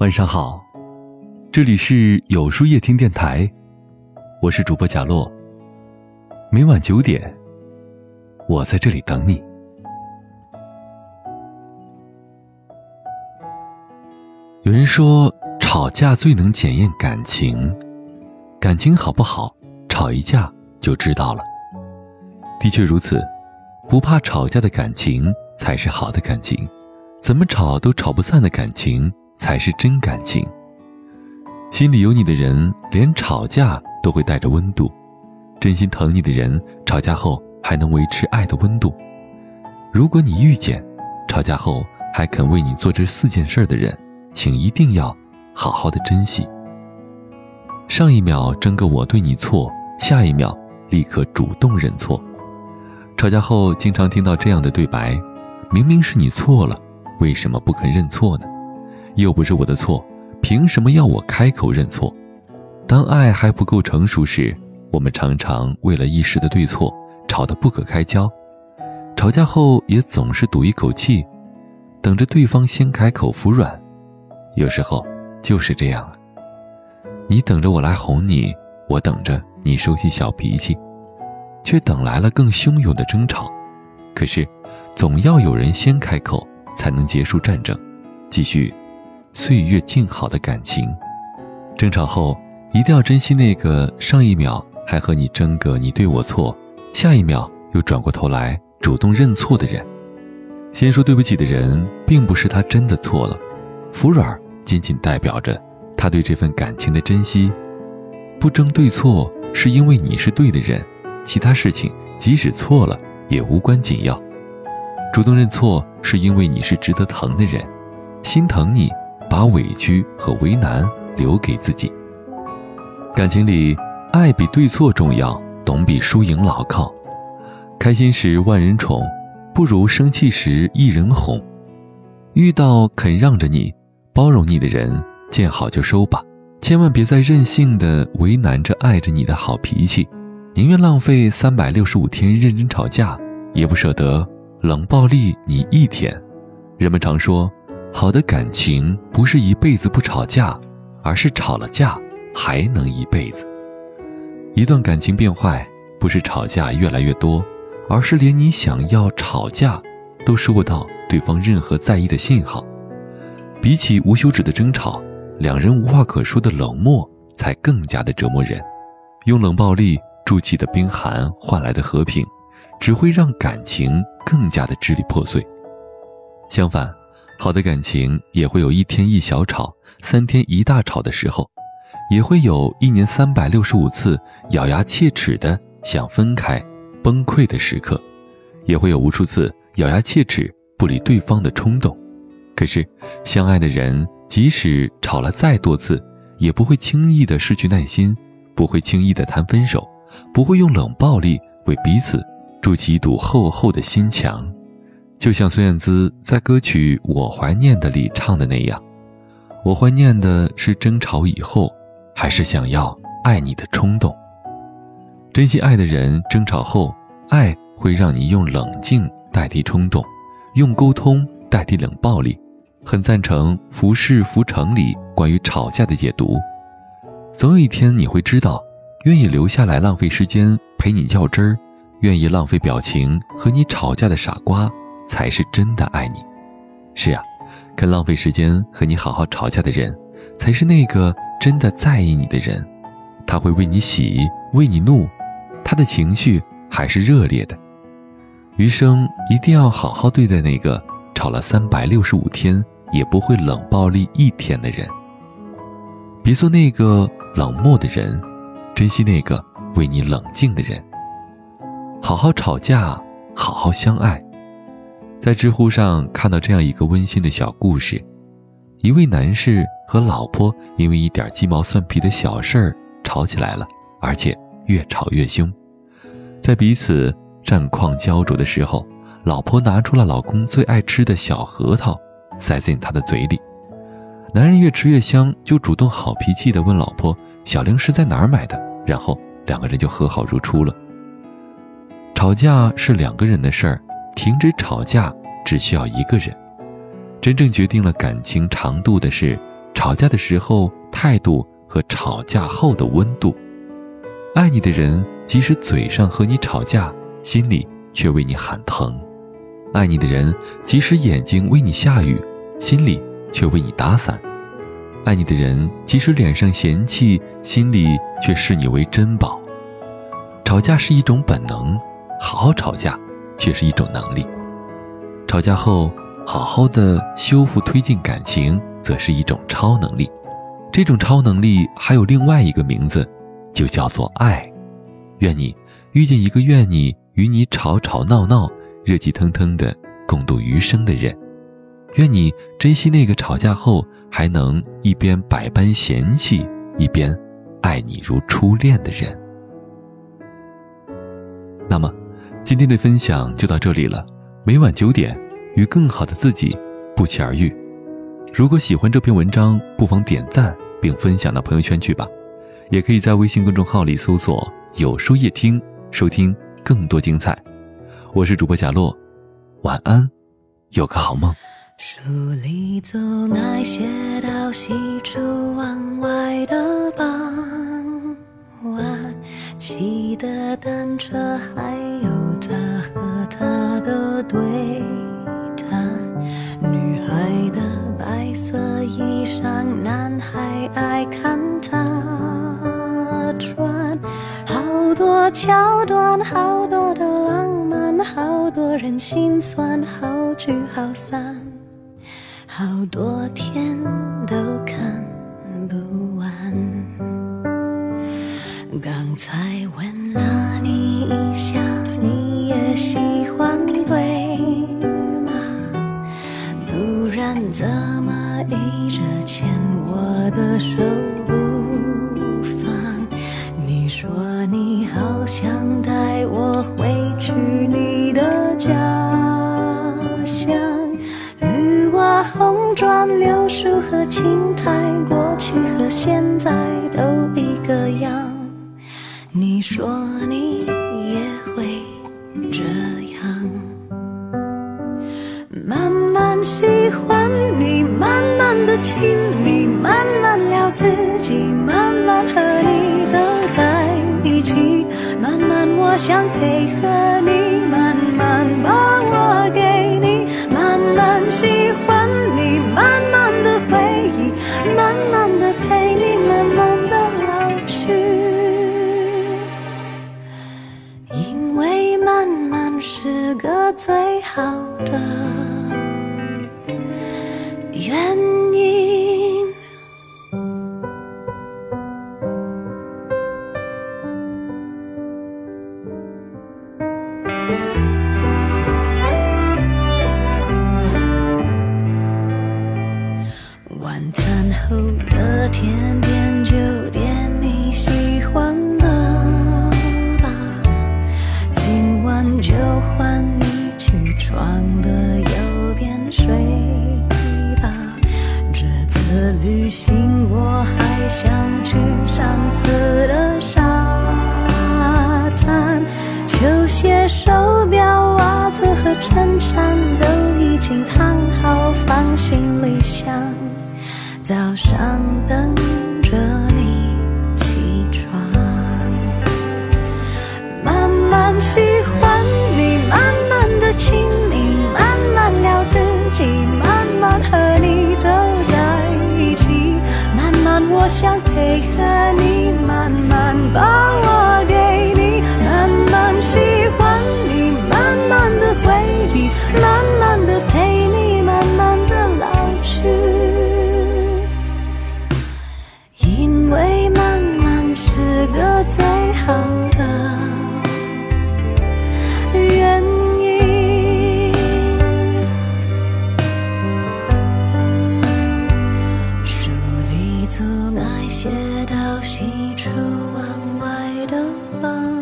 晚上好，这里是有书夜听电台，我是主播贾洛。每晚九点，我在这里等你。有人说，吵架最能检验感情，感情好不好，吵一架就知道了。的确如此，不怕吵架的感情才是好的感情，怎么吵都吵不散的感情。才是真感情。心里有你的人，连吵架都会带着温度；真心疼你的人，吵架后还能维持爱的温度。如果你遇见吵架后还肯为你做这四件事的人，请一定要好好的珍惜。上一秒争个我对你错，下一秒立刻主动认错。吵架后经常听到这样的对白：明明是你错了，为什么不肯认错呢？又不是我的错，凭什么要我开口认错？当爱还不够成熟时，我们常常为了一时的对错吵得不可开交，吵架后也总是赌一口气，等着对方先开口服软。有时候就是这样啊，你等着我来哄你，我等着你收起小脾气，却等来了更汹涌的争吵。可是，总要有人先开口，才能结束战争，继续。岁月静好的感情，争吵后一定要珍惜那个上一秒还和你争个你对我错，下一秒又转过头来主动认错的人。先说对不起的人，并不是他真的错了，服软仅仅代表着他对这份感情的珍惜。不争对错，是因为你是对的人，其他事情即使错了也无关紧要。主动认错，是因为你是值得疼的人，心疼你。把委屈和为难留给自己。感情里，爱比对错重要，懂比输赢牢靠。开心时万人宠，不如生气时一人哄。遇到肯让着你、包容你的人，见好就收吧，千万别再任性的为难着爱着你的好脾气。宁愿浪费三百六十五天认真吵架，也不舍得冷暴力你一天。人们常说。好的感情不是一辈子不吵架，而是吵了架还能一辈子。一段感情变坏，不是吵架越来越多，而是连你想要吵架，都收不到对方任何在意的信号。比起无休止的争吵，两人无话可说的冷漠才更加的折磨人。用冷暴力筑起的冰寒换来的和平，只会让感情更加的支离破碎。相反。好的感情也会有一天一小吵，三天一大吵的时候，也会有一年三百六十五次咬牙切齿的想分开、崩溃的时刻，也会有无数次咬牙切齿不理对方的冲动。可是，相爱的人即使吵了再多次，也不会轻易的失去耐心，不会轻易的谈分手，不会用冷暴力为彼此筑起一堵厚厚的心墙。就像孙燕姿在歌曲《我怀念的》里唱的那样，我怀念的是争吵以后，还是想要爱你的冲动。真心爱的人，争吵后，爱会让你用冷静代替冲动，用沟通代替冷暴力。很赞成《浮世浮城》里关于吵架的解读。总有一天你会知道，愿意留下来浪费时间陪你较真儿，愿意浪费表情和你吵架的傻瓜。才是真的爱你，是啊，肯浪费时间和你好好吵架的人，才是那个真的在意你的人。他会为你喜，为你怒，他的情绪还是热烈的。余生一定要好好对待那个吵了三百六十五天也不会冷暴力一天的人。别做那个冷漠的人，珍惜那个为你冷静的人。好好吵架，好好相爱。在知乎上看到这样一个温馨的小故事：一位男士和老婆因为一点鸡毛蒜皮的小事儿吵起来了，而且越吵越凶。在彼此战况焦灼的时候，老婆拿出了老公最爱吃的小核桃，塞进他的嘴里。男人越吃越香，就主动好脾气地问老婆：“小零食在哪儿买的？”然后两个人就和好如初了。吵架是两个人的事儿。停止吵架只需要一个人，真正决定了感情长度的是吵架的时候态度和吵架后的温度。爱你的人，即使嘴上和你吵架，心里却为你喊疼；爱你的人，即使眼睛为你下雨，心里却为你打伞；爱你的人，即使脸上嫌弃，心里却视你为珍宝。吵架是一种本能，好好吵架却是一种能力。吵架后好好的修复推进感情，则是一种超能力。这种超能力还有另外一个名字。就叫做爱，愿你遇见一个愿你与你吵吵闹闹、热气腾腾的共度余生的人，愿你珍惜那个吵架后还能一边百般嫌弃，一边爱你如初恋的人。今天的分享就到这里了。每晚九点，与更好的自己不期而遇。如果喜欢这篇文章，不妨点赞并分享到朋友圈去吧。也可以在微信公众号里搜索“有书夜听”，收听更多精彩。我是主播贾洛，晚安，有个好梦。书里走那些到西出望外的傍晚，骑的单车，还女孩的白色衣裳，男孩爱看她穿。好。多桥段，好多的浪漫，好多人心酸，好聚好散，好多天都看不完。刚才问你好想带我回去你的家乡，绿瓦红砖、柳树和青苔，过去和现在都一个样。你说你也会这样，慢慢喜欢你，慢慢的亲密，慢慢聊自己，慢慢和我想配合你，想配合你慢慢把我给你慢慢喜欢你慢慢的回忆慢慢的陪你慢慢的老去。因为慢慢是个最好的吧。